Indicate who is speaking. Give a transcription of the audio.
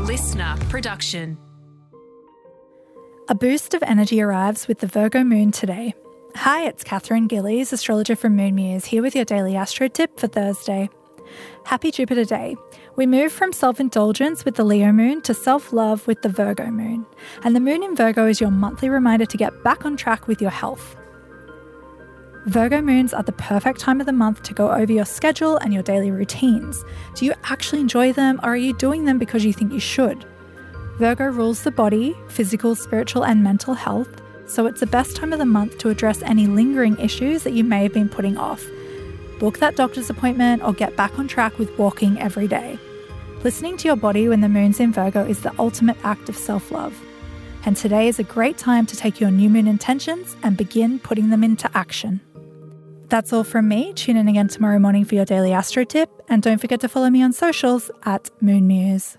Speaker 1: a LiSTNR production.
Speaker 2: A boost of energy arrives with the Virgo moon today. Hi, it's Katherine Gillies, astrologer from Moon Muse, here with your daily astro tip for Thursday. Happy Jupiter Day. We move from self indulgence with the Leo moon to self love with the Virgo moon. And the moon in Virgo is your monthly reminder to get back on track with your health. Virgo moons are the perfect time of the month to go over your schedule and your daily routines. Do you actually enjoy them or are you doing them because you think you should? Virgo rules the body, physical, spiritual, and mental health, so it's the best time of the month to address any lingering issues that you may have been putting off. Book that doctor's appointment or get back on track with walking every day. Listening to your body when the moon's in Virgo is the ultimate act of self love. And today is a great time to take your new moon intentions and begin putting them into action. That's all from me. Tune in again tomorrow morning for your daily astro tip. And don't forget to follow me on socials at Moon Muse.